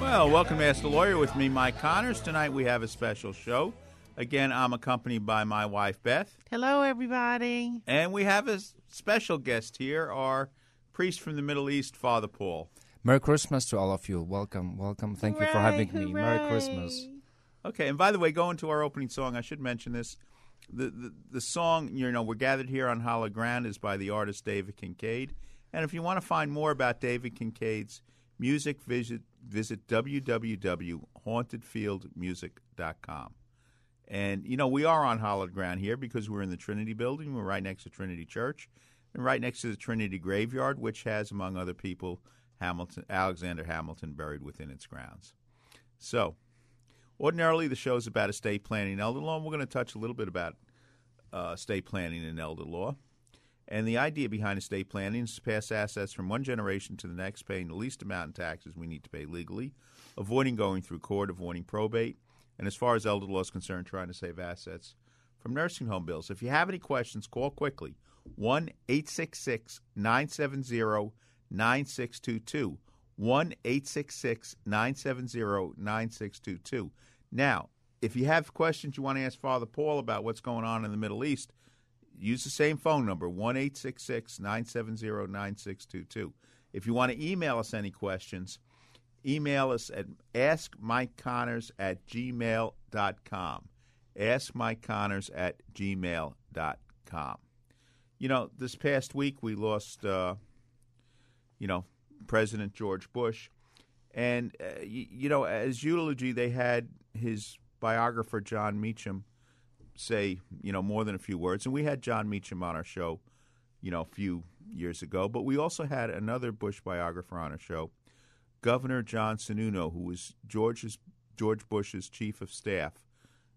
Well, welcome to Ask the Lawyer with me, Mike Connors. Tonight we have a special show. Again, I'm accompanied by my wife, Beth. Hello, everybody. And we have a special guest here, our priest from the Middle East, Father Paul. Merry Christmas to all of you. Welcome, welcome. Thank you for having me. Merry Christmas. Okay, and by the way, going to our opening song, I should mention this. The, the the song, you know, we're gathered here on hollow ground is by the artist David Kincaid. And if you want to find more about David Kincaid's music, visit visit www.hauntedfieldmusic.com. And you know, we are on hallowed ground here because we're in the Trinity building. We're right next to Trinity Church and right next to the Trinity Graveyard, which has, among other people, Hamilton Alexander Hamilton buried within its grounds. So, ordinarily the show is about estate planning and elder law, and we're going to touch a little bit about uh, estate planning and elder law. And the idea behind estate planning is to pass assets from one generation to the next, paying the least amount in taxes we need to pay legally, avoiding going through court, avoiding probate, and as far as elder law is concerned, trying to save assets from nursing home bills. If you have any questions, call quickly 1 866 970 9622. 1 866 970 9622. Now, if you have questions you want to ask Father Paul about what's going on in the Middle East, use the same phone number 1 866 970 9622. If you want to email us any questions, email us at askmikeconnors at gmail.com. Askmikeconnors at gmail.com. You know, this past week we lost, uh, you know, President George Bush. And, uh, you, you know, as eulogy, they had his biographer, Jon Meacham, say, you know, more than a few words. And we had Jon Meacham on our show, you know, a few years ago. But we also had another Bush biographer on our show, Governor John Sununu, who was George's George Bush's chief of staff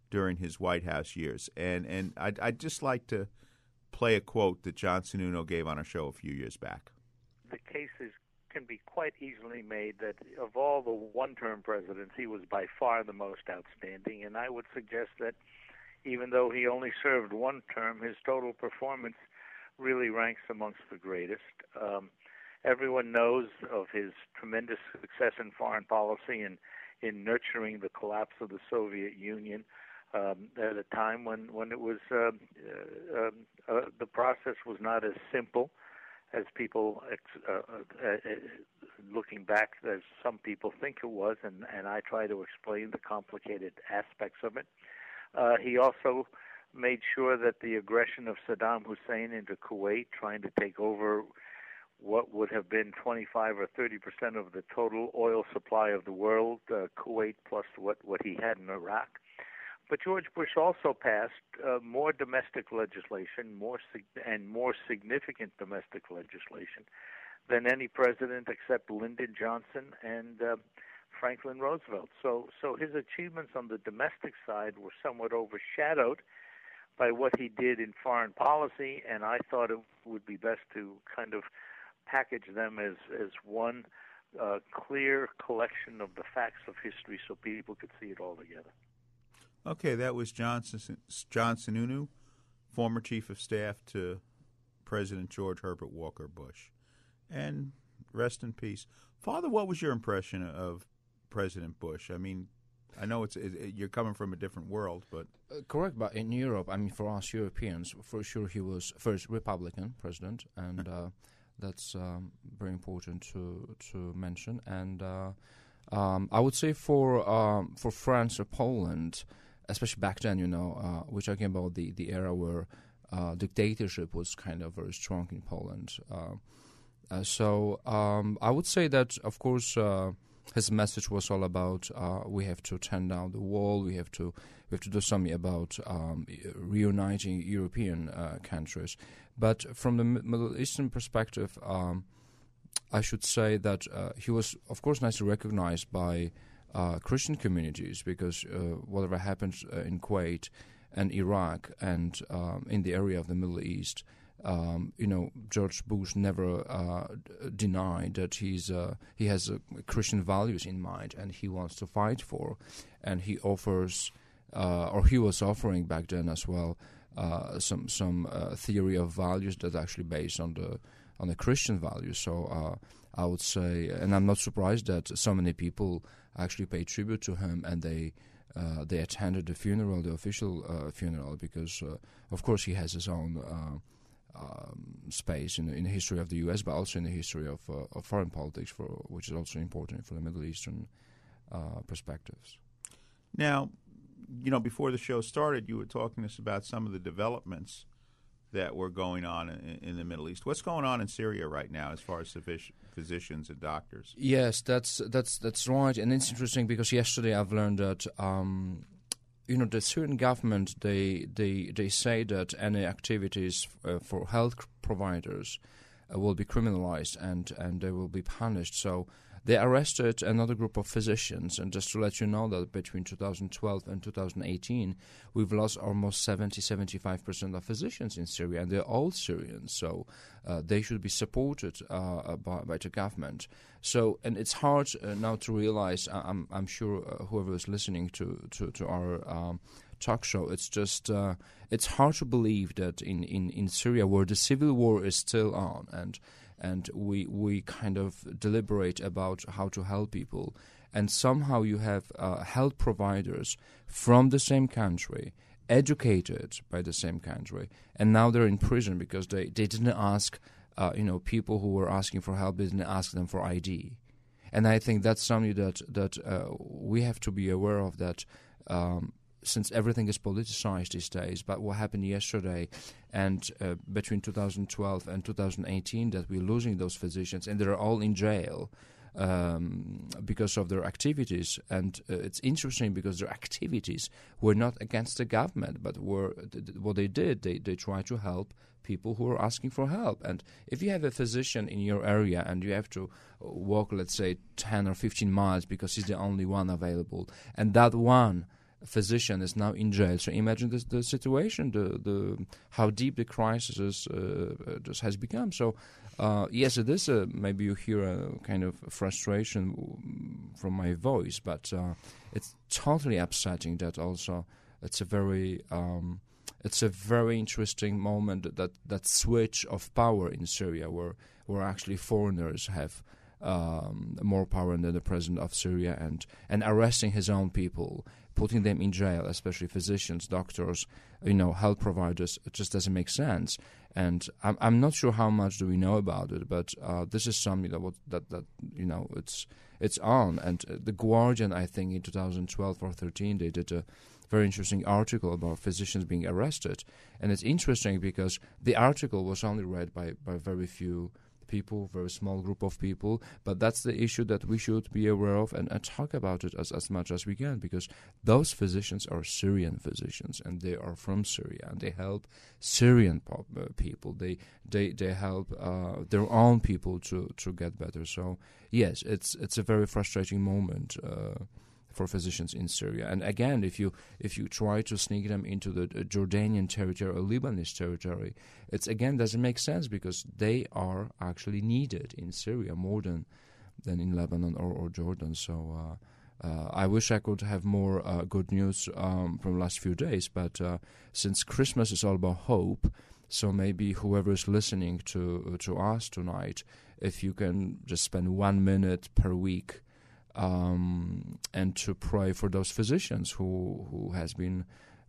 during his White House years. And and I'd, I'd just like to play a quote that John Sununu gave on our show a few years back. the cases can be quite easily made that of all the one-term presidents, he was by far the most outstanding. And I would suggest that even though he only served one term, his total performance really ranks amongst the greatest. Um, everyone knows of his tremendous success in foreign policy and in nurturing the collapse of the Soviet Union um, at a time when when it was uh, uh, uh, the process was not as simple as people uh, uh, uh, looking back as some people think it was, and and I try to explain the complicated aspects of it. Uh, he also made sure that the aggression of Saddam Hussein into Kuwait, trying to take over what would have been 25 or 30 percent of the total oil supply of the world, uh, Kuwait plus what what he had in Iraq. But George Bush also passed uh, more domestic legislation, more sig- and more significant domestic legislation than any president except Lyndon Johnson and uh, Franklin Roosevelt. So, so his achievements on the domestic side were somewhat overshadowed by what he did in foreign policy, and I thought it would be best to kind of package them as as one uh, clear collection of the facts of history, so people could see it all together. Okay, that was John, Sun- John Sununu, former chief of staff to President George Herbert Walker Bush. And rest in peace. Father, what was your impression of President Bush? I mean, I know it's it, you're coming from a different world, but Uh, correct, but in Europe, I mean, for us Europeans, for sure, he was first Republican president, and uh, that's um, very important to to mention. And uh, um, I would say for um, for France or Poland, especially back then, you know, uh, we're talking about the the era where uh, dictatorship was kind of very strong in Poland. Uh, so um, I would say that, of course, uh, his message was all about uh, we have to turn down the wall, we have to we have to do something about um, reuniting European uh, countries. But from the Middle Eastern perspective, um, I should say that uh, he was, of course, nicely recognized by uh, Christian communities because uh, whatever happened uh, in Kuwait and Iraq and um, in the area of the Middle East, um, you know, George Bush never uh, denied that he's uh, he has uh, Christian values in mind and he wants to fight for, and he offers, uh, or he was offering back then as well, uh, some some uh, theory of values that's actually based on the on the Christian values. So I would say, and I'm not surprised that so many people actually pay tribute to him and they. They attended the funeral, the official funeral, because of course he has his own um, space in, in the history of the U.S., but also in the history of, uh, of foreign politics, for which is also important for the Middle Eastern uh, perspectives. Now, you know, before the show started, you were talking to us about some of the developments that were going on in, in the Middle East. What's going on in Syria right now, as far as physicians and doctors? Yes, that's that's that's right, and it's interesting because yesterday I've learned that um, you know the Syrian government they they they say that any activities uh, for health providers uh, will be criminalized and and they will be punished. So they arrested another group of physicians, and just to let you know that between 2012 and 2018, we've lost almost 70 75 percent of physicians in Syria, and they're all Syrians. So uh, they should be supported uh, by, by the government. So, and it's hard uh, now to realize. I'm, I'm sure uh, whoever is listening to to, to our um, talk show, it's just uh, it's hard to believe that in, in, in Syria, where the civil war is still on, and and we we kind of deliberate about how to help people, and somehow you have uh, health providers from the same country educated by the same country, and now they're in prison because they, they didn't ask, uh, you know, people who were asking for help, didn't ask them for ID. And I think that's something that, that uh, we have to be aware of that um, since everything is politicized these days, but what happened yesterday and uh, between 2012 and 2018 that we're losing those physicians and they're all in jail um, because of their activities. And uh, it's interesting because their activities were not against the government, but were th- th- what they did. They they tried to help people who are asking for help. And if you have a physician in your area and you have to walk, let's say, 10 or 15 miles because he's the only one available, and that one physician is now in jail. So imagine this, the situation, the the how deep the crisis is, uh, uh, just has become. So uh, yes, it is. Maybe you hear a kind of frustration from my voice, but uh, it's totally upsetting that also it's a very um, it's a very interesting moment that that switch of power in Syria, where where actually foreigners have. Um, more power than the president of Syria, and and arresting his own people, putting them in jail, especially physicians, doctors, you know, health providers. It just doesn't make sense. And I'm I'm not sure how much do we know about it, but uh, this is something that that that you know it's it's on. And uh, the Guardian, I think, in 2012 or 13, they did a very interesting article about physicians being arrested, and it's interesting because the article was only read by by very few people, very small group of people. But that's the issue that we should be aware of and, and talk about it as, as much as we can because those physicians are Syrian physicians and they are from Syria and they help Syrian pop, uh, people. They they they help uh, their own people to to get better. So yes, it's it's a very frustrating moment. Uh, for physicians in Syria. And again, if you if you try to sneak them into the uh, Jordanian territory or Lebanese territory, it's again doesn't make sense because they are actually needed in Syria more than than in Lebanon or, or Jordan. So. Uh, uh, I wish I could have more uh, good news um, from the last few days, but uh, since Christmas is all about hope, so maybe whoever is listening to to us tonight, if you can just spend one minute per week um, and to pray for those physicians who who has been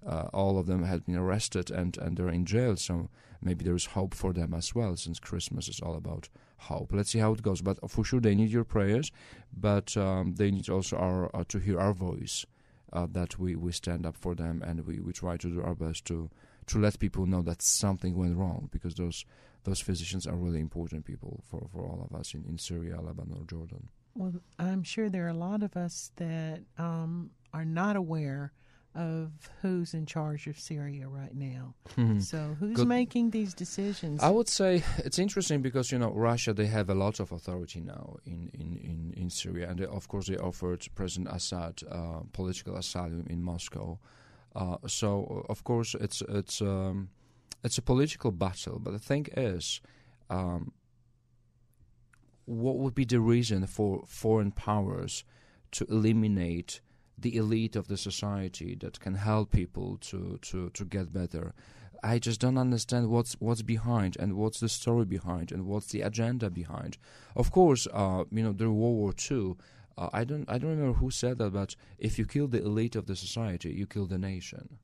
uh, all of them have been arrested and and they're in jail. So maybe there is hope for them as well, since Christmas is all about hope. Let's see how it goes. But for sure, they need your prayers, but um, they need also our uh, to hear our voice. Uh, that we, we stand up for them and we, we try to do our best to to let people know that something went wrong because those those physicians are really important people for, for all of us in, in Syria, Lebanon, or Jordan. Well, I'm sure there are a lot of us that um, are not aware of who's in charge of Syria right now. Mhm. So, who's Good. making these decisions? I would say it's interesting because you know Russia they have a lot of authority now in in, in, in Syria and they, of course they offered President Assad uh, political asylum in Moscow. Uh, so of course it's it's um, it's a political battle, but the thing is, um, what would be the reason for foreign powers to eliminate the elite of the society that can help people to, to, to get better? I just don't understand what's what's behind and what's the story behind and what's the agenda behind. Of course, uh, you know, during World War II, uh, I don't I don't remember who said that, but if you kill the elite of the society, you kill the nation.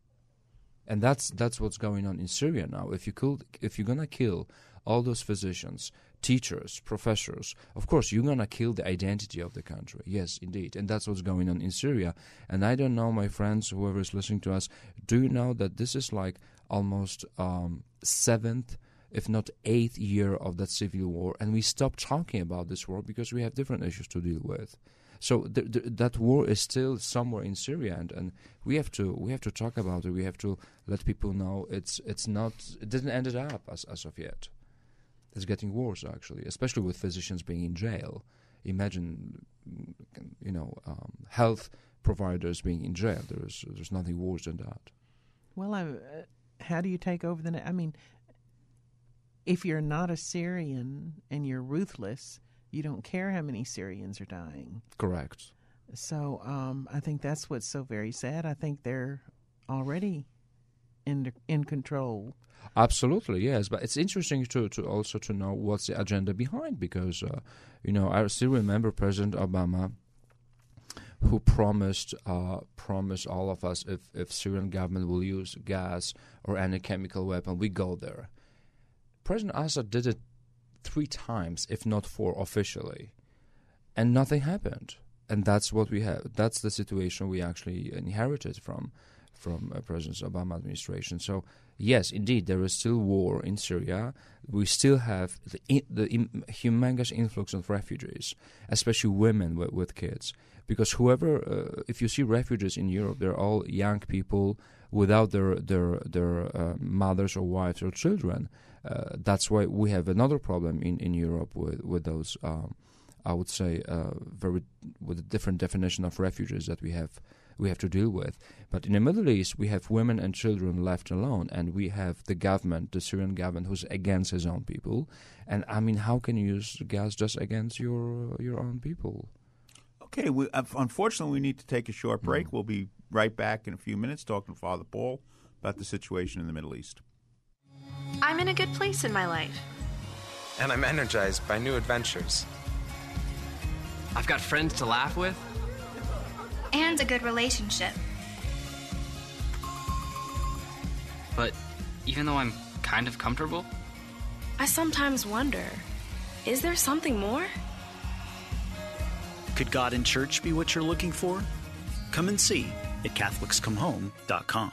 And that's that's what's going on in Syria now. If you kill, if you're gonna kill all those physicians, teachers, professors, of course you're gonna kill the identity of the country. Yes, indeed, and that's what's going on in Syria. And I don't know, my friends, whoever is listening to us, do you know that this is like almost um, seventh, if not eighth year of that civil war, and we stopped talking about this war because we have different issues to deal with. So th- th- that war is still somewhere in Syria, and, and we have to we have to talk about it. We have to let people know it's it's not it didn't end it up as as of yet. It's getting worse actually, especially with physicians being in jail. Imagine, you know, um, health providers being in jail. There's there's nothing worse than that. Well, I, uh, how do you take over the? na- I mean, if you're not a Syrian and you're ruthless, you don't care how many Syrians are dying. Correct. So um, I think that's what's so very sad. I think they're already in in control. Absolutely, yes. But it's interesting to, to also to know what's the agenda behind because, uh, you know, I still remember President Obama who promised uh, promised all of us if, if Syrian government will use gas or any chemical weapon, we go there. President Assad did it three times, if not four, officially, and nothing happened. And that's what we have. That's the situation we actually inherited from from uh, President Obama administration. So yes, indeed, there is still war in Syria. We still have the, in, the im- humongous influx of refugees, especially women with, with kids. Because whoever, uh, if you see refugees in Europe, they're all young people without their their their uh, mothers or wives or children. Uh, that's why we have another problem in, in Europe with with those. Um, I would say uh, very with a different definition of refugees that we have we have to deal with. But in the Middle East, we have women and children left alone, and we have the government, the Syrian government, who's against his own people. And I mean, how can you use gas just against your your own people? Okay, we, uh, unfortunately, we need to take a short break. We'll be right back in a few minutes talking to Father Paul about the situation in the Middle East. I'm in a good place in my life. and I'm energized by new adventures. I've got friends to laugh with. And a good relationship. But even though I'm kind of comfortable, I sometimes wonder is there something more? Could God and church be what you're looking for? Come and see at CatholicsComeHome.com.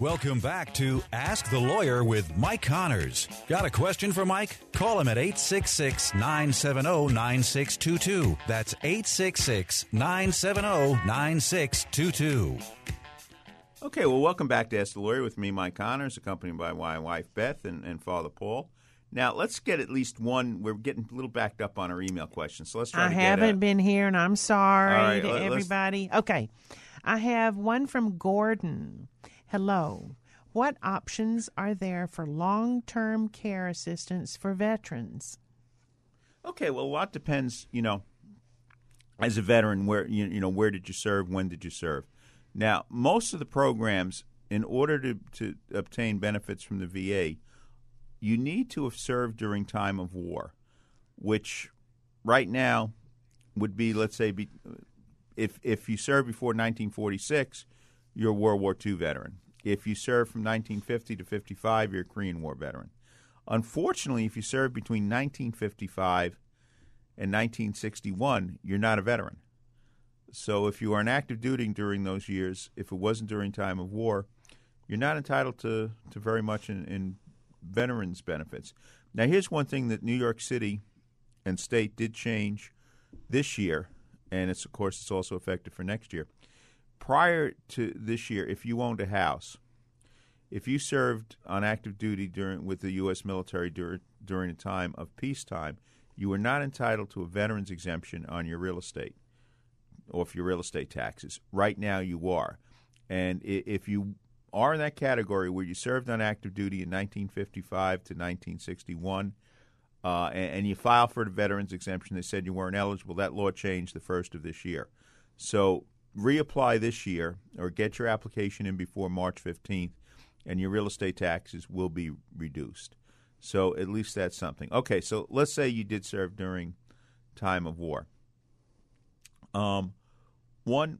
Welcome back to Ask the Lawyer with Mike Connors. Got a question for Mike? Call him at 866 970 9622. That's 866 970 9622. Okay, well, welcome back to Ask the Lawyer with me, Mike Connors, accompanied by my wife Beth and, and Father Paul. Now, let's get at least one. We're getting a little backed up on our email questions, so let's try to. I haven't been here, and I'm sorry All right, to let- everybody. Okay, I have one from Gordon. Hello. What options are there for long-term care assistance for veterans? Okay, well, a lot depends. You know, as a veteran, where you, you know where did you serve? When did you serve? Now, most of the programs, in order to to obtain benefits from the VA, you need to have served during time of war, which right now would be, let's say, be, if if you served before 1946, you're a World War II veteran. If you served from 1950 to 55, you're a Korean War veteran. Unfortunately, if you served between 1955 and 1961, you're not a veteran. So if you are on active duty during those years, if it wasn't during time of war, you're not entitled to, to very much in, in veterans benefits. Now, here's one thing that New York City and state did change this year, and it's of course it's also effective for next year. Prior to this year, if you owned a house, if you served on active duty during with the U.S. military dur- during a time of peacetime, you were not entitled to a veterans exemption on your real estate or your real estate taxes. Right now, you are, and if you are in that category where you served on active duty in 1955 to 1961, uh, and, and you file for the veterans exemption, they said you weren't eligible. That law changed the first of this year. So reapply this year or get your application in before March 15th, and your real estate taxes will be reduced. So at least that's something. Okay, so let's say you did serve during time of war. Um, one,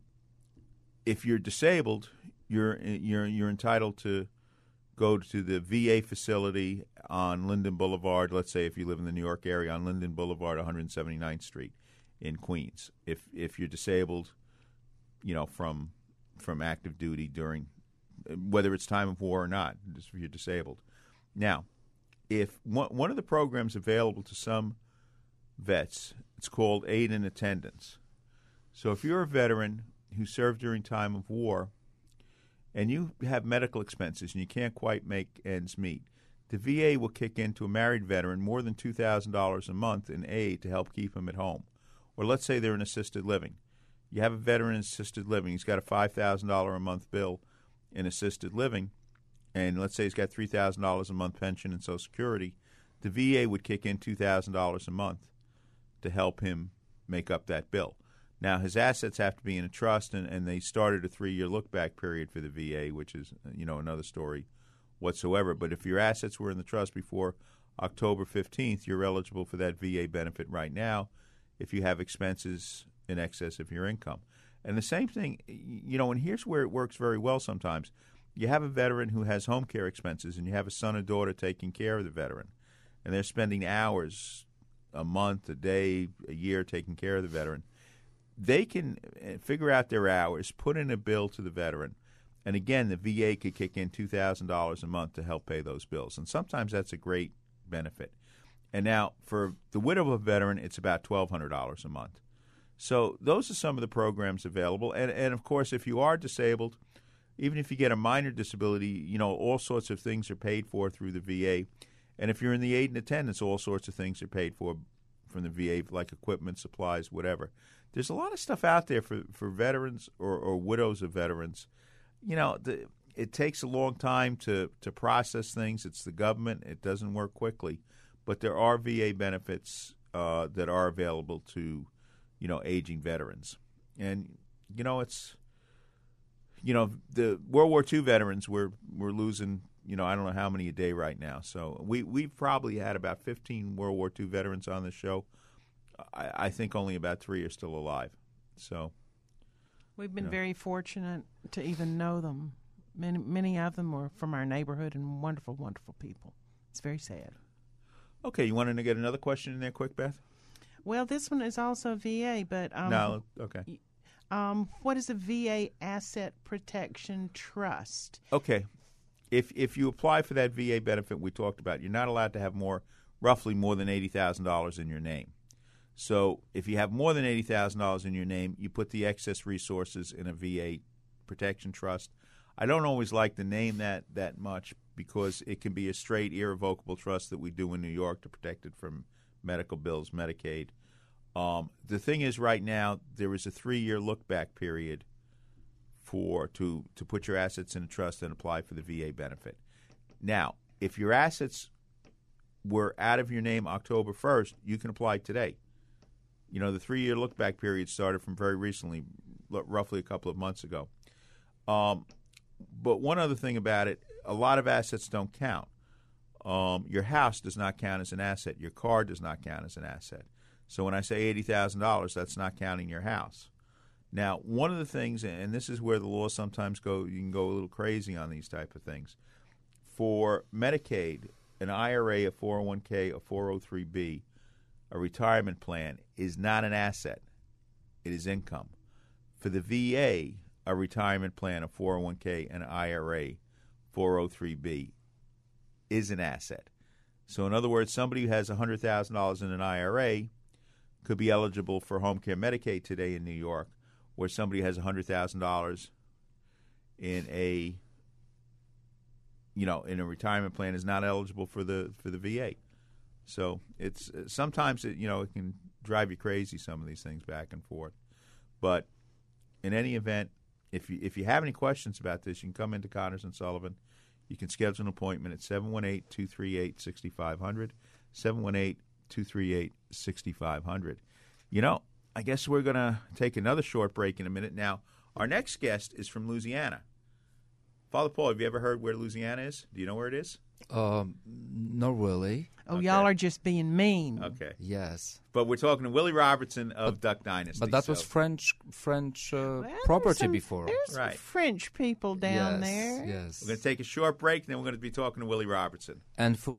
if you're disabled, you're you're you're entitled to go to the VA facility on Linden Boulevard. Let's say if you live in the New York area on Linden Boulevard, 179th Street in Queens. If if you're disabled, you know from from active duty during whether it's time of war or not, just if you're disabled. Now, if one, one of the programs available to some vets, it's called aid and attendance. So if you're a veteran who served during time of war and you have medical expenses and you can't quite make ends meet, the VA will kick into a married veteran more than $2,000 a month in aid to help keep him at home. Or let's say they're in assisted living. You have a veteran in assisted living, he's got a $5,000 a month bill in assisted living, and let's say he's got $3,000 a month pension and Social Security, the VA would kick in $2,000 a month to help him make up that bill. Now, his assets have to be in a trust, and, and they started a three year look back period for the VA, which is you know another story whatsoever. But if your assets were in the trust before October 15th, you're eligible for that VA benefit right now if you have expenses in excess of your income. And the same thing, you know, and here's where it works very well sometimes. You have a veteran who has home care expenses, and you have a son or daughter taking care of the veteran, and they're spending hours, a month, a day, a year taking care of the veteran. They can uh, figure out their hours, put in a bill to the veteran, and again, the VA could kick in two thousand dollars a month to help pay those bills, and sometimes that's a great benefit. And now, for the widow of a veteran, it's about twelve hundred dollars a month. So those are some of the programs available, and and of course, if you are disabled, even if you get a minor disability, you know all sorts of things are paid for through the VA, and if you're in the aid and attendance, all sorts of things are paid for from the VA, like equipment, supplies, whatever. There's a lot of stuff out there for for veterans or, or widows of veterans. You know, the, it takes a long time to to process things. It's the government; it doesn't work quickly, but there are VA benefits uh, that are available to you know aging veterans, and you know it's you know the World War II veterans we're we're losing you know I don't know how many a day right now. So we we've probably had about 15 World War II veterans on the show. I, I think only about three are still alive. So We've been Yeah. very fortunate to even know them. Many, many of them were from our neighborhood and wonderful, wonderful people. It's very sad. okay, you wanted to get another question in there, quick, Beth? Well, this one is also VA, but um, no, okay. um, what is a VA Asset Protection Trust? Okay. If if you apply for that VA benefit we talked about, you're not allowed to have more roughly more than eighty thousand dollars in your name. So if you have more than eighty thousand dollars in your name, you put the excess resources in a VA protection trust. I don't always like to name that that much because it can be a straight irrevocable trust that we do in New York to protect it from medical bills, Medicaid. Um, the thing is, right now there is a three-year look-back period for to to put your assets in a trust and apply for the VA benefit. Now, if your assets were out of your name October 1st, you can apply today. You know, the 3-year look back period started from very recently, roughly a couple of months ago. Um, but one other thing about it, a lot of assets don't count. Um, your house does not count as an asset. Your car does not count as an asset. So when I say $80,000, that's not counting your house. Now, one of the things, and this is where the law sometimes go, you can go a little crazy on these type of things. For Medicaid, an IRA, a 401k, a 403b, a retirement plan is not an asset. It is income. For the VA, a retirement plan, a 401k, an IRA, 403b is an asset. So, in other words, somebody who has $100,000 in an IRA could be eligible for home care Medicaid today in New York, where somebody has $100,000 in a you know in a retirement plan is not eligible for the for the VA. So it's sometimes it you know it can drive you crazy some of these things back and forth. But in any event, if you if you have any questions about this, you can come into Connors and Sullivan. You can schedule an appointment at 718-238-6500, 718-238-6500. You know, I guess we're going to take another short break in a minute. Now, our next guest is from Louisiana. Father Paul, have you ever heard where Louisiana is? Do you know where it is? Um, not really. Oh, y'all are just being mean. Okay. Yes. But we're talking to Willie Robertson of Duck Dynasty. But that was French French uh, Well, property some- before. There's Right. French people down Yes, there. Yes. We're going to take a short break, and then we're going to be talking to Willie Robertson. And for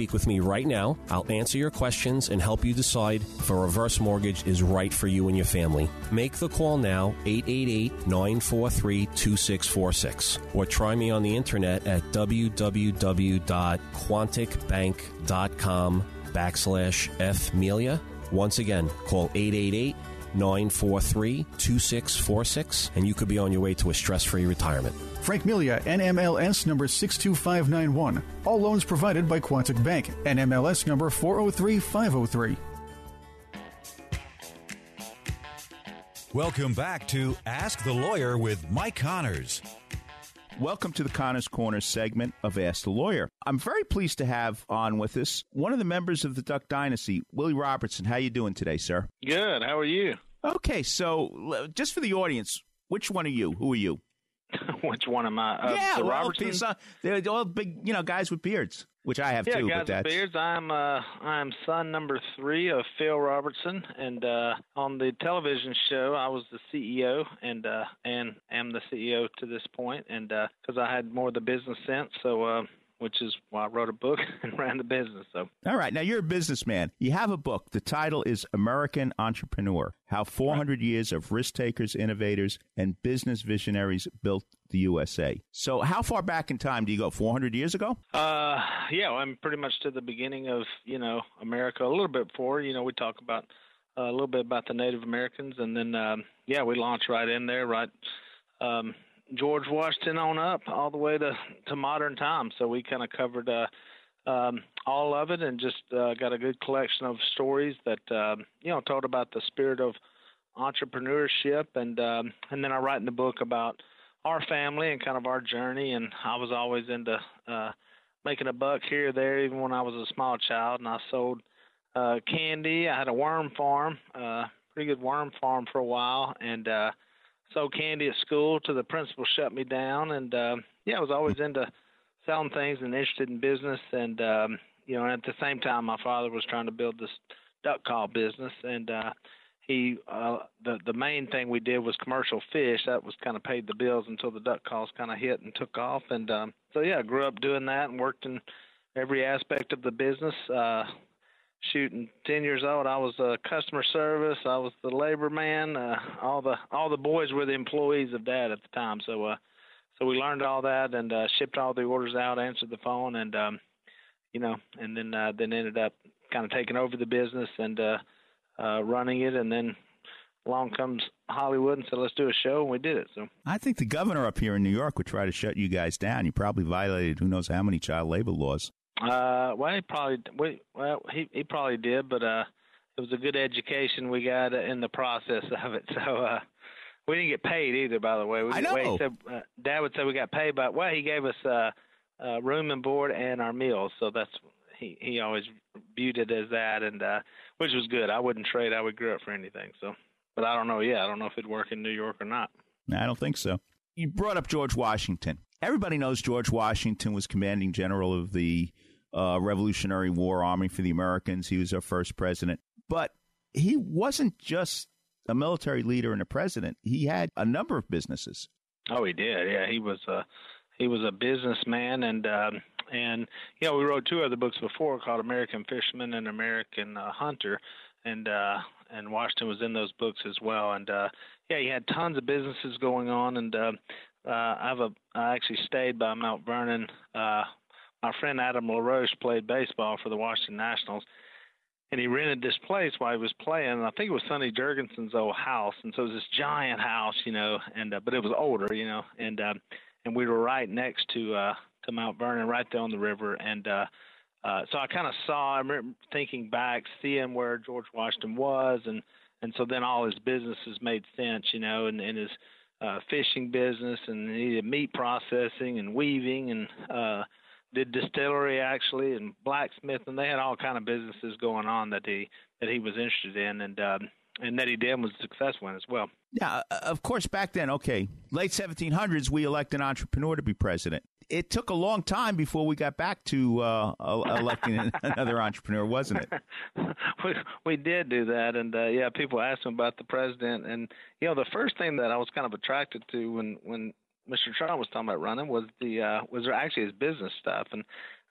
with me right now. I'll answer your questions and help you decide if a reverse mortgage is right for you and your family. Make the call now, 888 943 2646, or try me on the internet at www.quonticbank.com backslash fmelia. Once again, call 888 943 2646, and you could be on your way to a stress free retirement. Frank Melia, NMLS number 62591. All loans provided by Quontic Bank, NMLS number 403503. Welcome back to Ask the Lawyer with Mike Connors. Welcome to the Connors Corner segment of Ask the Lawyer. I'm very pleased to have on with us one of the members of the Duck Dynasty, Willie Robertson. How you doing today, sir? Good. How are you? Okay, so just for the audience, which one are you? Who are you? which one am I? Uh, yeah, the well, Robertson. some- they're all big, you know, guys with beards, which I have yeah, too. guys but that's with beards. I'm uh, I'm son number three of Phil Robertson, and uh, on the television show, I was the CEO, and uh, and am the CEO to this point, and because I had more of the business sense, so uh, which is why I wrote a book and ran the business. So All right. Now, you're a businessman. You have a book. The title is American Entrepreneur How 400 Years of Risk Takers, Innovators, and Business Visionaries Built the USA. So, how far back in time do you go? 400 years ago? Uh, yeah, well, I'm pretty much to the beginning of you know America. A little bit before, you know, we talk about uh, a little bit about the Native Americans, and then um, yeah, we launched right in there, right. Um, George Washington on up, all the way to to modern times. So we kind of covered uh, um, all of it, and just uh, got a good collection of stories that um, you know told about the spirit of entrepreneurship, and um, and then I write in the book about our family and kind of our journey. And I was always into uh, making a buck here or there, even when I was a small child. And I sold uh, candy. I had a worm farm, uh, pretty good worm farm for a while, and uh, sold candy at school to the principal shut me down. And uh, yeah, I was always into selling things and interested in business. And um, you know, and at the same time, my father was trying to build this duck call business, and uh, he uh, the the main thing we did was commercial fish. That was kind of paid the bills until the duck calls kind of hit and took off. And um, so yeah, I grew up doing that and worked in every aspect of the business. Uh, shooting 10 years old. I was uh, customer service. I was the labor man. Uh, all the all the boys were the employees of dad at the time. So uh so we learned all that and uh shipped all the orders out answered the phone and um you know and then uh then ended up kind of taking over the business and uh uh running it. And then along comes hollywood and said let's do a show and we did it so. I think the governor up here in New York would try to shut you guys down. You probably violated who knows how many child labor laws. Uh, well, he probably we, well he he probably did, but uh, it was a good education we got in the process of it. So uh, we didn't get paid either. By the way, we, I know. Said, uh, Dad would say we got paid, but well, he gave us uh, uh, room and board and our meals. So that's he he always viewed it as that, and uh, which was good. I wouldn't trade. I would grew up for anything. So, but I don't know. Yeah, I don't know if it'd work in New York or not. I don't think so. You brought up George Washington. Everybody knows George Washington was commanding general of the uh, Revolutionary War Army for the Americans. He was our first president. But he wasn't just a military leader and a president, he had a number of businesses. Oh, he did. Yeah, he was a he was a businessman, and um, and you know we wrote two other books before called American Fisherman and American uh, Hunter, and uh, and Washington was in those books as well. And uh, yeah, he had tons of businesses going on, and uh, uh, I have a I actually stayed by Mount Vernon. Uh, my friend Adam LaRoche played baseball for the Washington Nationals, and he rented this place while he was playing. I think it was Sonny Jurgensen's old house, and so it was this giant house, you know, and uh, but it was older, you know, and uh, and we were right next to uh, to Mount Vernon, right there on the river, and uh, uh, so I kind of saw. I remember thinking back, seeing where George Washington was, and and so then all his businesses made sense, you know, and, and his uh, fishing business, and he did meat processing and weaving, and uh, did distillery actually, and blacksmith, and they had all kind of businesses going on that he that he was interested in, and um, and that he did was successful in as well. Yeah, uh, of course, back then, okay, late 1700s, we elect an entrepreneur to be president. It took a long time before we got back to uh, electing another entrepreneur, wasn't it? we we did do that, and uh, yeah, people asked him about the president, and you know, the first thing that I was kind of attracted to when when Mr. Trump was talking about running was the uh, was actually his business stuff, and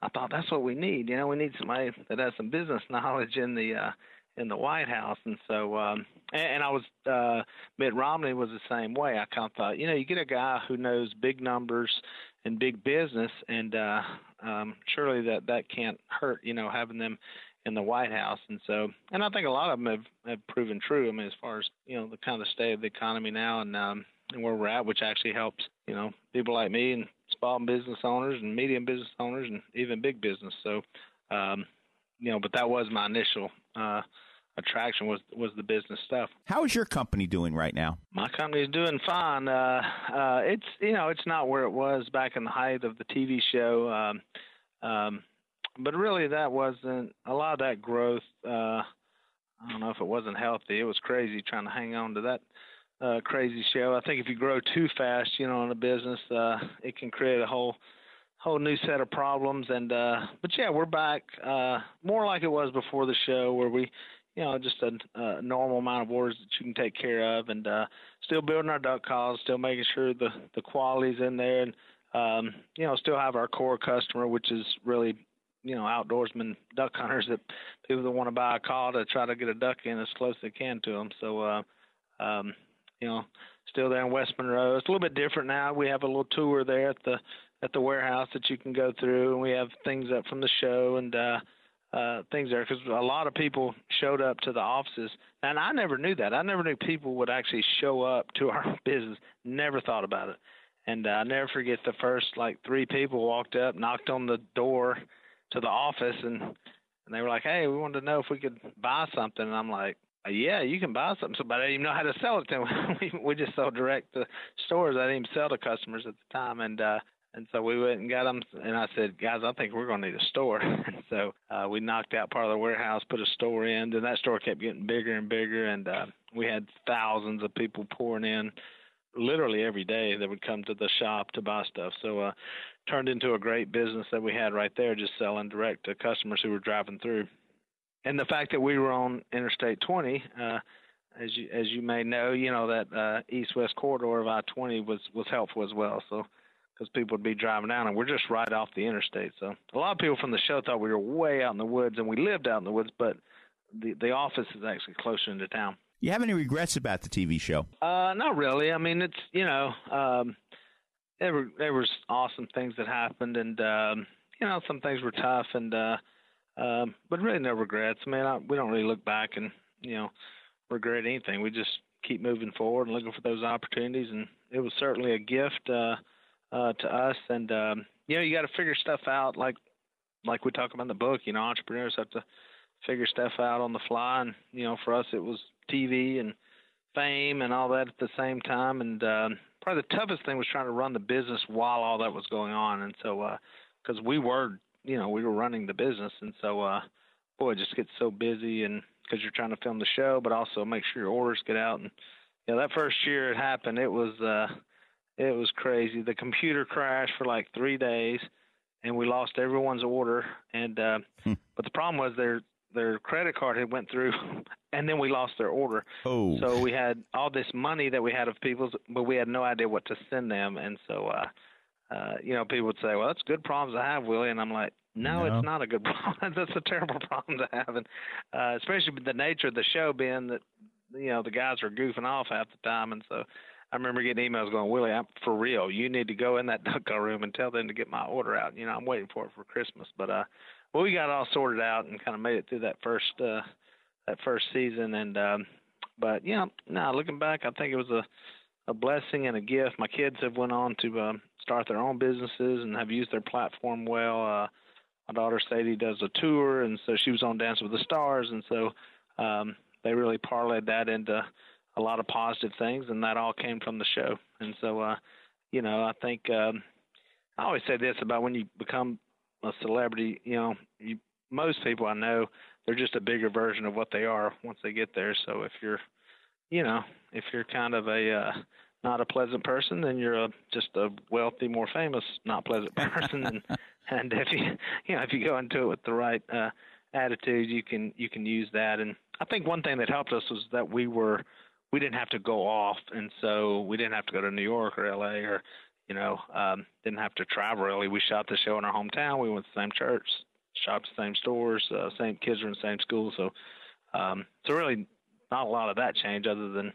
I thought that's what we need. You know, we need somebody that has some business knowledge in the uh, in the White House, and so um, and, and I was uh, Mitt Romney was the same way. I kind of thought, you know, you get a guy who knows big numbers and big business, and uh, um, surely that that can't hurt. You know, having them in the White House, and so and I think a lot of them have have proven true. I mean, as far as you know, the kind of state of the economy now, and um, and where we're at, which actually helps you know people like me and small business owners and medium business owners and even big business. So, um, you know, but that was my initial uh, attraction was was the business stuff. How is your company doing right now? My company's doing fine. Uh, uh, it's you know it's not where it was back in the height of the TV show, um, um, but really that wasn't a lot of that growth. Uh, I don't know if it wasn't healthy. It was crazy trying to hang on to that uh, crazy show. I think if you grow too fast, you know, in a business, uh, it can create a whole whole new set of problems. And uh, but yeah, we're back uh, more like it was before the show, where we, you know, just a, a normal amount of orders that you can take care of, and uh, still building our duck calls, still making sure the the quality's in there, and um, you know, still have our core customer, which is really you know outdoorsmen duck hunters that people that want to buy a call to try to get a duck in as close as they can to them. So. uh um, you know, still there in West Monroe. It's a little bit different now. We have a little tour there at the at the warehouse that you can go through, and we have things up from the show and uh, uh, things there because a lot of people showed up to the offices, and I never knew that. I never knew people would actually show up to our business. Never thought about it, and uh, I never forget the first like three people walked up, knocked on the door to the office, and and they were like, "Hey, we wanted to know if we could buy something," and I'm like yeah, you can buy something, but I didn't even know how to sell it to them. we we just sold direct to stores. I didn't even sell to customers at the time, and uh, and so we went and got them. And I said, guys, I think we're going to need a store. and so uh, we knocked out part of the warehouse, put a store in, and that store kept getting bigger and bigger, and uh, we had thousands of people pouring in. Literally every day, that would come to the shop to buy stuff. So, uh, turned into a great business that we had right there, just selling direct to customers who were driving through and the fact that we were on Interstate 20, uh, as you as you may know, you know that uh, east-west corridor of I-20 was was helpful as well. So because people would be driving down, and we're just right off the interstate. So a lot of people from the show thought we were way out in the woods, and we lived out in the woods, but the the office is actually closer into town. You have any regrets about the TV show? Uh, not really. I mean, it's you know, um, there were there was awesome things that happened, and um, you know, some things were tough, and uh, um, but really, no regrets. I mean, I, we don't really look back and you know regret anything. We just keep moving forward and looking for those opportunities. And it was certainly a gift uh, uh, to us. And um, you know, you got to figure stuff out, like like we talk about in the book. You know, entrepreneurs have to figure stuff out on the fly. And you know, for us, it was TV and fame and all that at the same time. And uh, probably the toughest thing was trying to run the business while all that was going on. And so, because uh, we were you know we were running the business, and so uh, boy, it just gets so busy, and because you're trying to film the show, but also make sure your orders get out. And you know that first year it happened, it was uh, it was crazy. The computer crashed for like three days, and we lost everyone's order. And uh, hmm. but the problem was their their credit card had went through, and then we lost their order. Oh. So we had all this money that we had of people's, but we had no idea what to send them, and so. uh uh, you know, people would say, "Well, that's good problems to have, Willie," and I'm like, "No, no. it's not a good problem. that's a terrible problem to have." And uh, especially with the nature of the show being that, you know, the guys are goofing off half the time, and so I remember getting emails going, "Willie, I'm for real. You need to go in that duck call room and tell them to get my order out. You know, I'm waiting for it for Christmas." But uh, well, we got it all sorted out and kind of made it through that first uh, that first season, and um, but yeah, now looking back, I think it was a a blessing and a gift. My kids have went on to um, start their own businesses and have used their platform well. Uh, my daughter Sadie does a tour, and so she was on Dance with the Stars, and so um, they really parlayed that into a lot of positive things, and that all came from the show. And so, uh, you know, I think um, I always say this about when you become a celebrity. You know, you, most people I know they're just a bigger version of what they are once they get there. So if you're, you know, if you're kind of a uh, not a pleasant person, then you're a, just a wealthy, more famous, not pleasant person. and and if you you know if you go into it with the right uh, attitude, you can you can use that. And I think one thing that helped us was that we were we didn't have to go off, and so we didn't have to go to New York or L.A. or you know um, didn't have to travel really. We shot the show in our hometown. We went to the same church, shopped the same stores, uh, same kids were in the same school. So um, so really not a lot of that change other than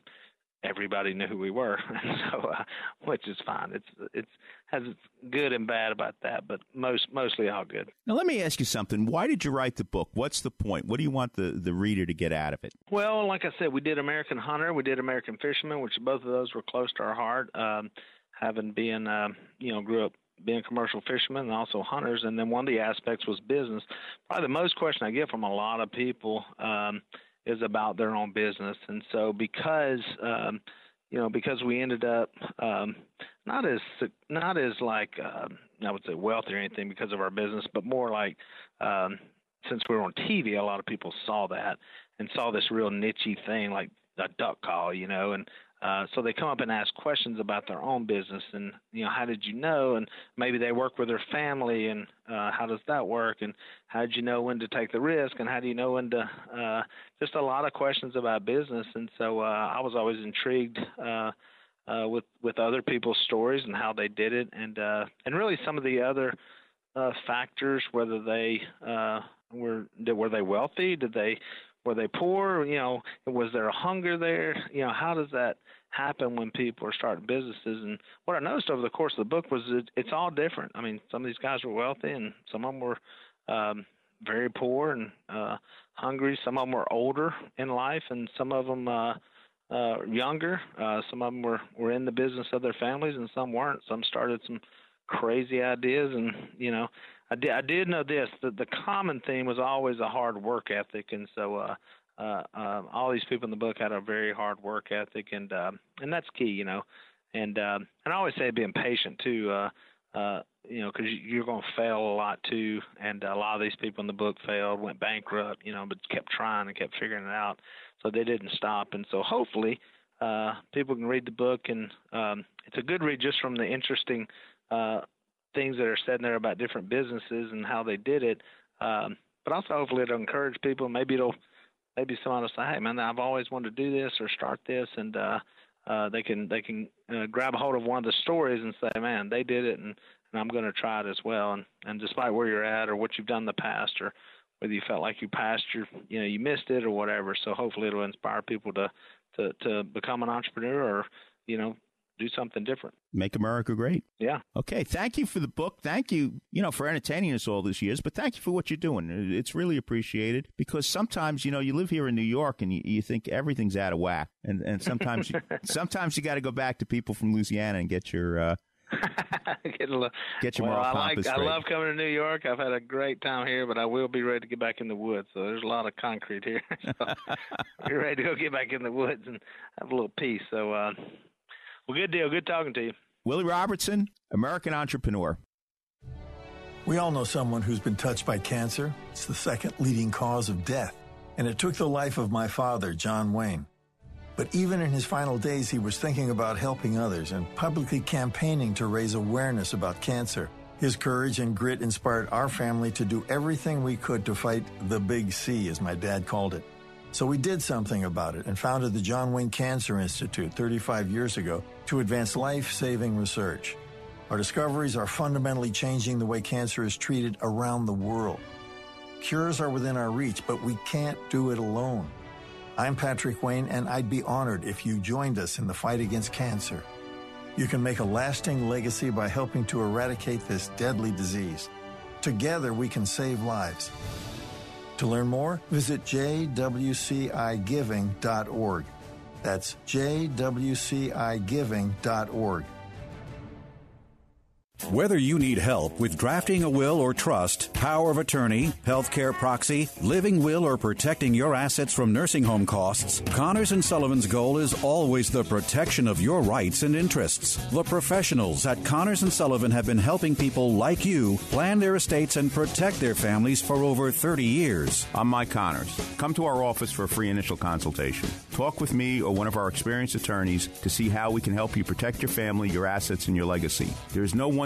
everybody knew who we were, so uh, which is fine. It's it's has good and bad about that, but most mostly all good. Now let me ask you something. Why did you write the book? What's the point? What do you want the the reader to get out of it? Well, like I said, we did American Hunter, we did American Fisherman, which both of those were close to our heart. Um, having been uh, you know grew up being commercial fishermen and also hunters, and then one of the aspects was business. Probably the most question I get from a lot of people. Um, is about their own business. And so because um, you know because we ended up um, not as not as like um, I would say wealthy or anything because of our business, but more like um, since we were on TV, a lot of people saw that and saw this real nichey thing like a duck call, you know, and uh, so they come up and ask questions about their own business and you know how did you know? And maybe they work with their family and uh, how does that work? And how did you know when to take the risk? And how do you know when to uh, just a lot of questions about business. And so uh, I was always intrigued uh, uh, with with other people's stories and how they did it. And uh, and really some of the other uh, factors whether they uh, were were they wealthy? Did they were they poor? You know, was there a hunger there? You know, how does that happen when people are starting businesses? And what I noticed over the course of the book was that it's all different. I mean, some of these guys were wealthy, and some of them were um, very poor and uh, hungry. Some of them were older in life, and some of them uh, uh, younger. Uh, some of them were were in the business of their families, and some weren't. Some started some crazy ideas, and you know, I did I did know this that the common theme was always a hard work ethic, and so uh, uh, uh, all these people in the book had a very hard work ethic, and uh, and that's key, you know. And uh, and I always say being patient too, uh, uh, you know, because you're going to fail a lot too. And a lot of these people in the book failed, went bankrupt, you know, but kept trying and kept figuring it out. So they didn't stop. And so hopefully, uh, people can read the book, and um, it's a good read just from the interesting uh, things that are said in there about different businesses and how they did it. Um, but also hopefully it'll encourage people. Maybe it'll maybe someone will say, "Hey, man, I've always wanted to do this or start this," and uh, uh, they can they can uh, grab a hold of one of the stories and say, "Man, they did it," and and I'm going to try it as well. And and despite where you're at or what you've done in the past or whether you felt like you passed your you know you missed it or whatever. So hopefully it'll inspire people to to to become an entrepreneur or you know do something different. Make America great. Yeah. Okay. Thank you for the book. Thank you, you know, for entertaining us all these years, but thank you for what you're doing. It's really appreciated because sometimes, you know, you live here in New York and you, you think everything's out of whack. And, and sometimes, you, sometimes you got to go back to people from Louisiana and get your, uh, get, a little, get your well, I like I love coming to New York. I've had a great time here, but I will be ready to get back in the woods. So there's a lot of concrete here. so be ready to go get back in the woods and have a little peace. So uh well good deal. Good talking to you. Willie Robertson, American entrepreneur. We all know someone who's been touched by cancer. It's the second leading cause of death. And it took the life of my father, John Wayne. But even in his final days, he was thinking about helping others and publicly campaigning to raise awareness about cancer. His courage and grit inspired our family to do everything we could to fight the big C, as my dad called it. So we did something about it and founded the John Wayne Cancer Institute 35 years ago to advance life saving research. Our discoveries are fundamentally changing the way cancer is treated around the world. Cures are within our reach, but we can't do it alone. I'm Patrick Wayne, and I'd be honored if you joined us in the fight against cancer. You can make a lasting legacy by helping to eradicate this deadly disease. Together, we can save lives. To learn more, visit jwcigiving.org. That's jwcigiving.org. Whether you need help with drafting a will or trust, power of attorney, healthcare proxy, living will, or protecting your assets from nursing home costs, Connors and Sullivan's goal is always the protection of your rights and interests. The professionals at Connors and Sullivan have been helping people like you plan their estates and protect their families for over 30 years. I'm Mike Connors. Come to our office for a free initial consultation. Talk with me or one of our experienced attorneys to see how we can help you protect your family, your assets, and your legacy. There is no one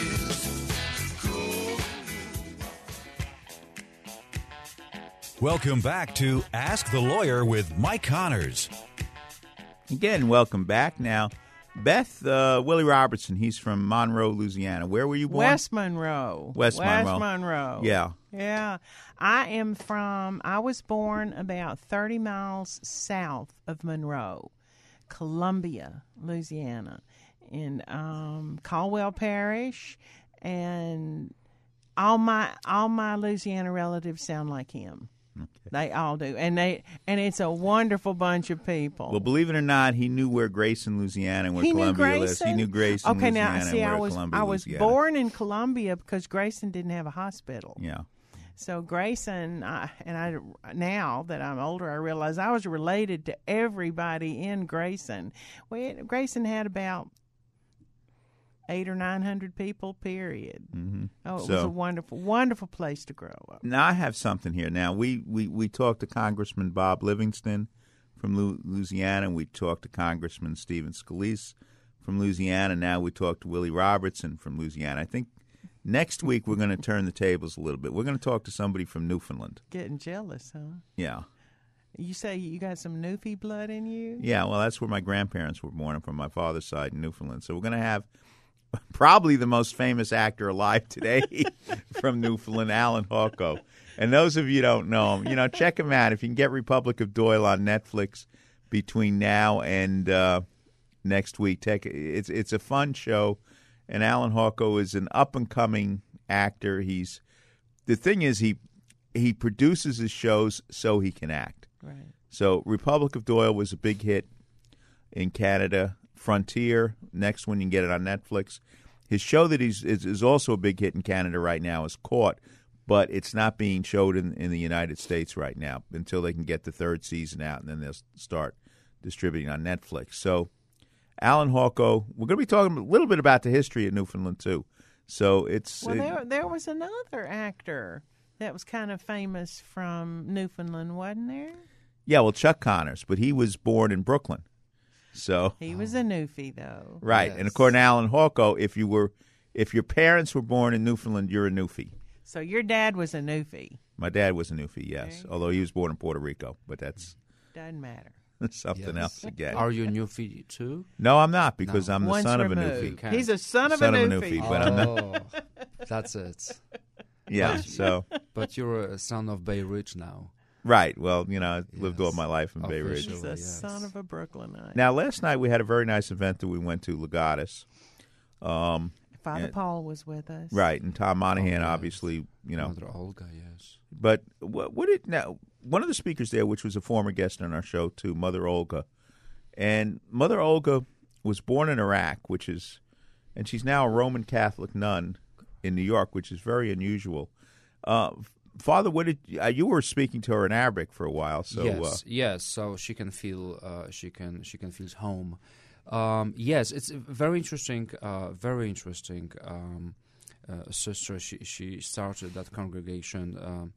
Welcome back to Ask the Lawyer with Mike Connors. Again, welcome back. Now, Beth, uh, Willie Robertson, he's from Monroe, Louisiana. Where were you born? West Monroe. West Monroe. Monroe. Yeah. Yeah. I am from, I was born about 30 miles south of Monroe, Columbia, Louisiana, in um, Caldwell Parish. And all my all my Louisiana relatives sound like him. They all do, and they and it's a wonderful bunch of people. Well, believe it or not, he knew where Grayson, Louisiana, and where he Columbia. Grayson. He knew Grayson, Okay, Louisiana, now see, I was Columbia, I was Louisiana. born in Columbia because Grayson didn't have a hospital. Yeah. So Grayson, I, and I now that I'm older, I realize I was related to everybody in Grayson. We, Grayson had about eight or nine hundred people. Period. Mhm. Oh, it was a wonderful, wonderful place to grow up. Now I have something here. Now we we we talked to Congressman Bob Livingston from Louisiana, and we talked to Congressman Stephen Scalise from Louisiana. Now we talked to Willie Robertson from Louisiana. I think next week we're going to turn the tables a little bit. We're going to talk to somebody from Newfoundland. Getting jealous, huh? Yeah. You say you got some Newfie blood in you? Yeah, well, that's where my grandparents were born from my father's side in Newfoundland. So we're going to have probably the most famous actor alive today from Newfoundland, Allan Hawco. And those of you who don't know him, you know, check him out. If you can get Republic of Doyle on Netflix between now and uh, next week, take it's it's a fun show. And Allan Hawco is an up and coming actor. He's the thing is he he produces his shows so he can act. Right. So Republic of Doyle was a big hit in Canada. Frontier, next one you can get it on Netflix. His show that he's is, is also a big hit in Canada right now is Caught, but it's not being showed in, in the United States right now until they can get the third season out, and then they'll start distributing on Netflix. So, Allan Hawco, we're going to be talking a little bit about the history of Newfoundland too. So it's Well, there there was another actor that was kind of famous from Newfoundland, wasn't there? yeah, well Chuck Connors, but he was born in Brooklyn, so He was a Newfie, though. Right, and according to Allan Hawco, if you were, if your parents were born in Newfoundland, you're a Newfie. So your dad was a Newfie. My dad was a Newfie, yes, although he was born in Puerto Rico, but that's Doesn't matter. something Yes. else again. Are you a Newfie too? No, I'm not because No. I'm the Once son of a removed. Newfie. He's a son of son a of a Newfie. Newfie, but I'm not. Oh, that's it. Yeah, But- so But you're a son of Bay Ridge now. Right. Well, you know, I lived all my life in Bay Ridge. He's a son of a Brooklynite. Now, last night we had a very nice event that we went to, Legatus. Um, Father and- Paul was with us. Right, and Tom Monaghan, Oh, obviously, you know, Mother Olga, yes. But what, what did now? One of the speakers there, which was a former guest on our show too, Mother Olga, and Mother Olga was born in Iraq, which is, and she's now a Roman Catholic nun in New York, which is very unusual. Uh, Father, what did uh, you were speaking to her in Arabic for a while? So yes, uh, yes. So she can feel uh, she can she can feel home. Um, yes, it's very interesting, uh, very interesting um, uh, sister. She she started that congregation. Um,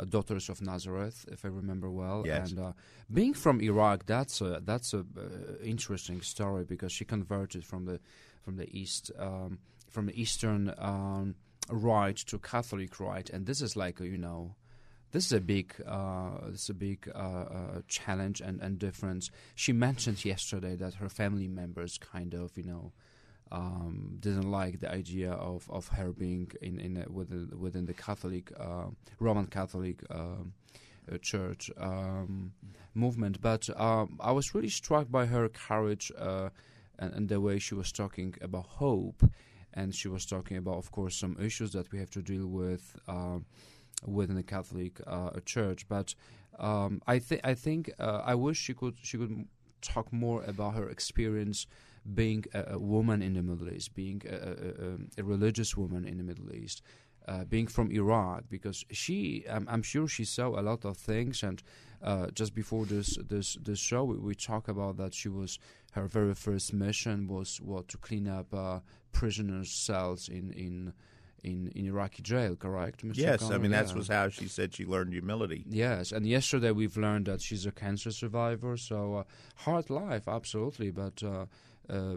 uh, Daughters of Nazareth, if I remember well, Yes. and uh, being from Iraq, that's a that's a uh, interesting story because she converted from the from the east um, from the eastern um, rite to Catholic rite, and this is like you know this is a big uh, this is a big uh, uh, challenge and, and difference. She mentioned yesterday that her family members kind of you know um, didn't like the idea of, of her being in in a, within within the Catholic uh, Roman Catholic um, uh, Church um, movement. But um, I was really struck by her courage uh, and, and the way she was talking about hope, and she was talking about, of course, some issues that we have to deal with. Um, within the Catholic uh, Church. But um, I think I think uh, I wish she could she could talk more about her experience being a, a woman in the Middle East, being a, a, a, a religious woman in the Middle East. Uh, being from Iraq, because she, I'm, I'm sure she saw a lot of things, and uh, just before this this this show, we, we talk about that she was her very first mission was what to clean up uh, prisoners' cells in in in, in Iraqi jail, correct? Mr. yes, I mean that's Yeah. was how she said she learned humility. Yes, and yesterday we've learned that she's a cancer survivor. So uh, hard life, absolutely. But uh, uh,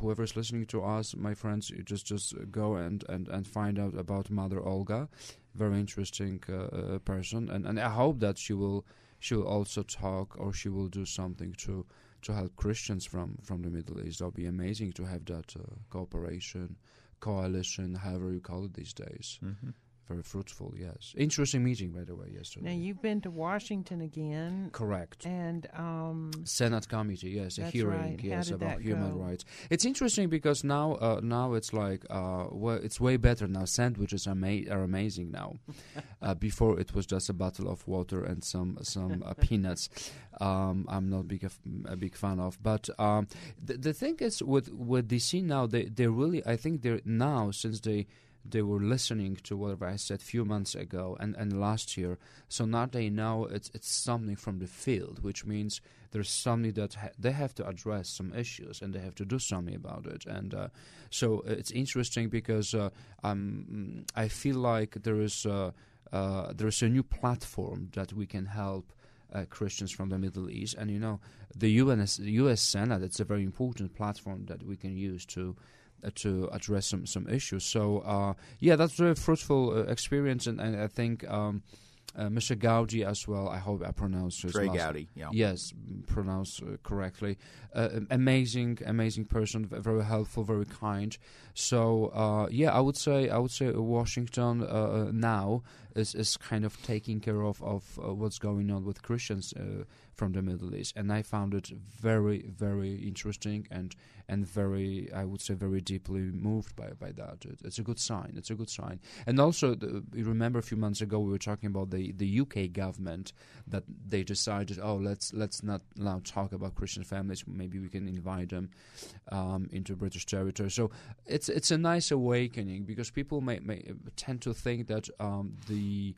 whoever's listening to us, my friends, you just just go and, and, and find out about Mother Olga. Very interesting uh, uh, person, and and I hope that she will she will also talk or she will do something to to help Christians from from the Middle East. That'll be amazing to have that uh, cooperation, coalition, however you call it these days. Mhm. Very fruitful. Yes, interesting meeting by the way yesterday. Now you've been to Washington again. Correct. And um, Senate committee, yes, a hearing, right. Yes, about human go? rights. It's interesting because now, uh, now it's like, uh, well, it's way better now. Sandwiches are are amazing now. uh, before it was just a bottle of water and some some uh, peanuts. Um, I'm not big of, a big fan of, but um, the the thing is with with DC now, they they really, I think they're now since they they were listening to whatever I said a few months ago and, and last year. So now they know it's it's something from the field, which means there's something that ha- they have to address some issues and they have to do something about it. And uh, so it's interesting because uh, I feel like there is uh, there is a new platform that we can help. Uh, Christians from the Middle East, and you know, the US, the U.S. Senate. It's a very important platform that we can use to to address some some issues. So uh, yeah, that's a very fruitful uh, experience, and, and I think um, uh, Mr. Gowdy as well. I hope I pronounced his Trey last Gowdy, yeah. Yes, pronounced uh, correctly. Uh, amazing, amazing person. Very helpful, very kind. So uh, yeah, I would say I would say Washington uh, now is is kind of taking care of of uh, what's going on with Christians uh, from the Middle East, and I found it very very interesting and and very I would say very deeply moved by by that. It, it's a good sign. It's a good sign. And also, the, you remember a few months ago we were talking about the the UK government that they decided, oh let's let's not now talk about Christian families. Maybe we can invite them um, into British territory. So it's it's a nice awakening because people may, may tend to think that um, the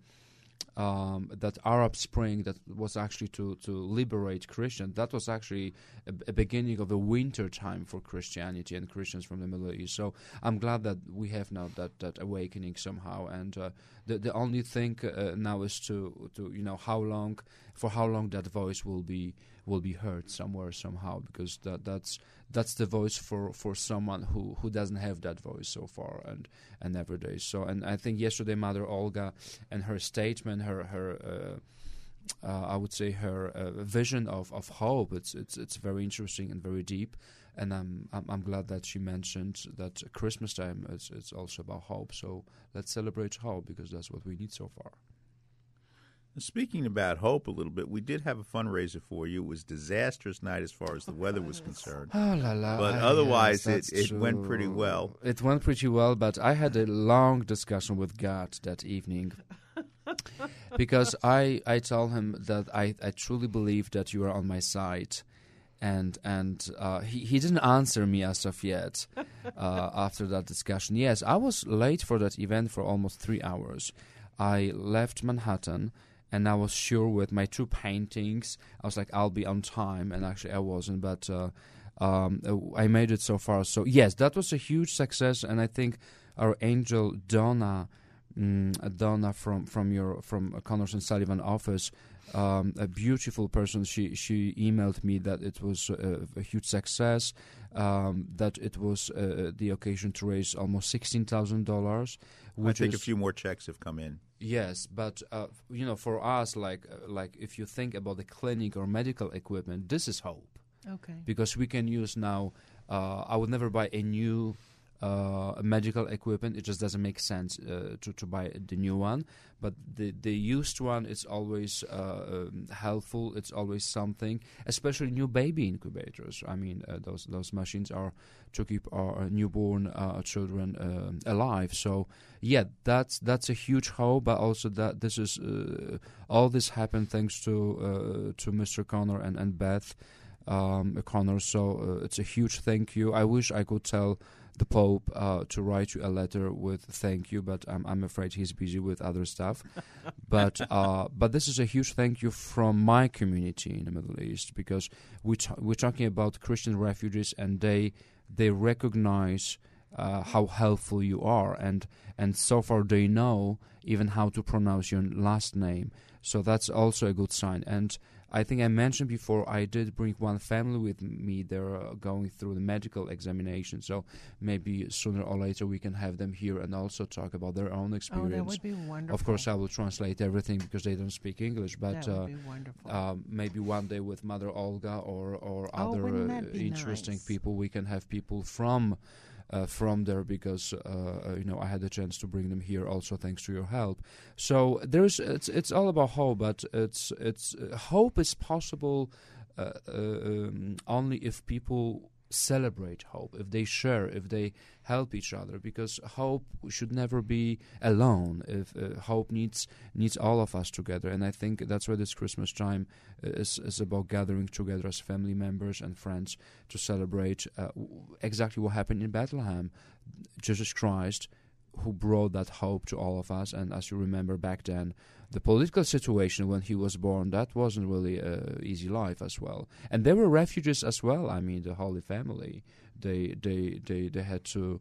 um, that Arab Spring that was actually to, to liberate Christians. That was actually a, a beginning of a winter time for Christianity and Christians from the Middle East. So I'm glad that we have now that, that awakening somehow. And uh, the the only thing uh, now is to to you know how long for how long that voice will be will be heard somewhere somehow because that that's that's the voice for, for someone who, who doesn't have that voice so far and and every day. So and I think yesterday Mother Olga and her statement, her her uh, uh, I would say her uh, vision of, of hope. It's it's it's very interesting and very deep. And I'm, I'm I'm glad that she mentioned that Christmas time is it's also about hope. So let's celebrate hope because that's what we need so far. Speaking about hope a little bit, we did have a fundraiser for you. It was disastrous night as far as the weather was concerned. Oh la la! But yes, otherwise, it, it went pretty well. It went pretty well, but I had a long discussion with God that evening. because I, I told him that I, I truly believe that you are on my side. And and uh, he, he didn't answer me as of yet uh, after that discussion. Yes, I was late for that event for almost three hours. I left Manhattan and I was sure with my two paintings, I was like, I'll be on time, and actually I wasn't, but uh, um, uh, I made it so far. So yes, that was a huge success, and I think our angel Donna, mm, Donna from from your from Connors and Sullivan office, um, a beautiful person. She she emailed me that it was a, a huge success, um, that it was uh, the occasion to raise almost sixteen thousand dollars. I think a few more checks have come in. Yes, but uh, you know, for us, like uh, like if you think about the clinic or medical equipment, this is hope. Okay. Because we can use now. Uh, I would never buy a new uh, medical equipment. It just doesn't make sense uh, to to buy the new one. But the the used one is always uh, um, helpful. It's always something, especially new baby incubators. I mean, uh, those those machines are to keep our newborn uh, children um alive. So yeah, that's that's a huge hope. But also that this is uh, all this happened thanks to to Mr. Connor and and Beth um, Connor. So it's a huge thank you. I wish I could tell the Pope uh, to write you a letter with thank you, but I'm, I'm afraid he's busy with other stuff. but uh, but this is a huge thank you from my community in the Middle East because we t- we're talking about Christian refugees and they they recognize. Uh, how helpful you are, and and so far they know even how to pronounce your last name. So that's also a good sign. And I think I mentioned before I did bring one family with me. They're uh, going through the medical examination, so maybe sooner or later we can have them here and also talk about their own experience. Oh, that would be wonderful. Of course, I will translate everything because they don't speak English. But That would uh, be wonderful. um, maybe one day with Mother Olga or or Oh, other uh, interesting nice? people, we can have people from uh, from there because uh, you know I had the chance to bring them here also thanks to your help. So there's it's it's all about hope, but it's it's uh, hope is possible uh, uh, um, only if people celebrate hope, if they share, if they help each other, because hope should never be alone. If uh, hope needs needs all of us together, and I think that's why this Christmas time is is about gathering together as family members and friends to celebrate uh, exactly what happened in Bethlehem, Jesus Christ who brought that hope to all of us. And as you remember back then, the political situation when he was born, that wasn't really a easy life as well. And there were refugees as well. I mean, the Holy Family, they they they, they had to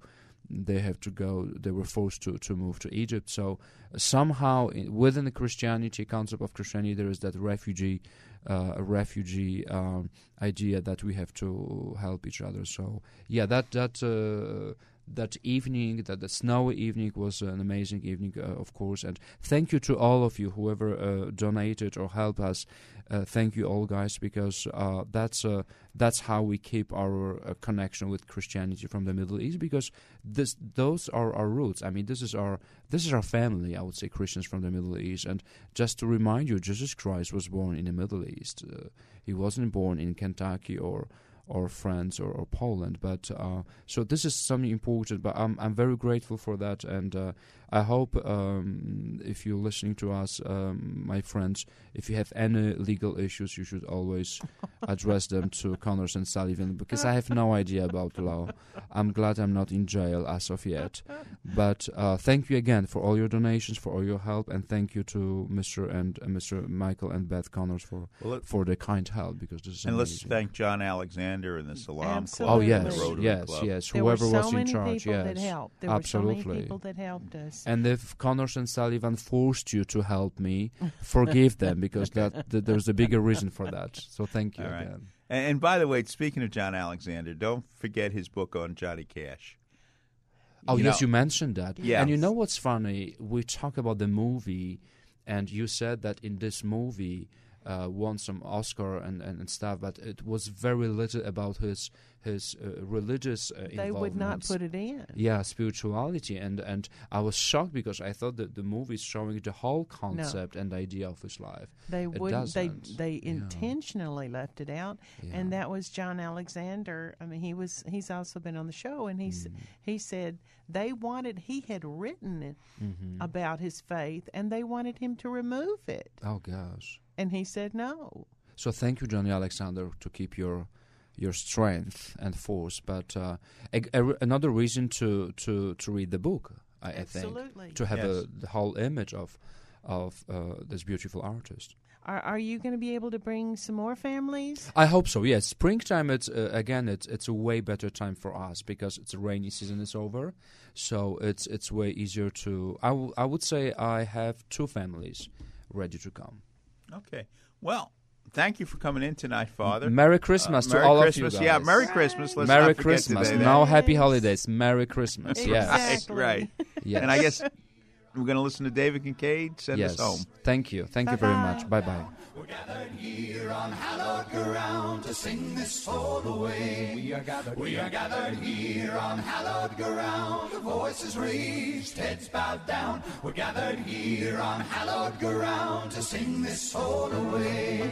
they have to go they were forced to, to move to egypt so somehow in, within the christianity concept of christianity there is that refugee uh, refugee um, idea that we have to help each other so yeah that that uh, that evening, that the snowy evening was an amazing evening, uh, of course. And thank you to all of you, whoever uh, donated or helped us. Uh, thank you all, guys, because uh, that's uh, that's how we keep our uh, connection with Christianity from the Middle East. Because this, those are our roots. I mean, this is our this is our family. I would say Christians from the Middle East. And just to remind you, Jesus Christ was born in the Middle East. he wasn't born in Kentucky or or France or, or Poland. But uh, so this is something important. But I'm I'm very grateful for that, and uh, I hope um, if you're listening to us, um, my friends, if you have any legal issues, you should always address them to Connors and Sullivan because I have no idea about law. I'm glad I'm not in jail as of yet. But uh, thank you again for all your donations, for all your help, and thank you to Mr. and uh, Mr. Michael and Beth Connors for Well, it- for the kind help because this is And let's thank John Alexander and the Salaam Club. Oh and yes, the Rotary yes, Club. yes. There were Whoever so was in many charge, people yes, that helped. There were so many absolutely. people that helped us. And if Connors and Sullivan forced you to help me, forgive them because that, that there's a bigger reason for that. So thank you right. again. And, and by the way, speaking of John Alexander, don't forget his book on Johnny Cash. Oh You yes, know- you mentioned that. Yeah. And you know what's funny? We talk about the movie, and you said that in this movie. Uh, won some Oscar and, and, and stuff, but it was very little about his his uh, religious uh, They would not put it in. Yeah, spirituality, and and I was shocked because I thought that the movie is showing the whole concept and idea of his life. They wouldn't. They they intentionally left it out, and that was John Alexander. I mean, he was. He's also been on the show, and he's Mm. he said they wanted. He had written it Mhm. about his faith, and they wanted him to remove it, Oh gosh. and he said no. So thank you, Johnny Alexander, to keep your your strength and force. But uh, a, a- another reason to, to, to read the book, I, I think, to have Yes. a, the whole image of of uh, this beautiful artist. Are Are you going to be able to bring some more families? I hope so. Yes, springtime. It's uh, again. It's it's a way better time for us because it's a rainy season is over, so it's it's way easier to. I, w- I would say I have two families ready to come. Okay. Well, thank you for coming in tonight, Father. Merry Christmas Uh, to Merry all Christmas. of you guys. Yeah, Merry Christmas. Let's Merry not Christmas. today Now happy holidays. Merry Christmas. Yes. Right, right. Yes. And I guess we're going to listen to David Kincaid send yes. us home. Thank you. Thank you very much. Bye bye. We're gathered here on hallowed ground to sing this soul away. We are gathered, we are gathered here on hallowed ground. The voices raised, heads bowed down. We're gathered here on hallowed ground to sing this soul away.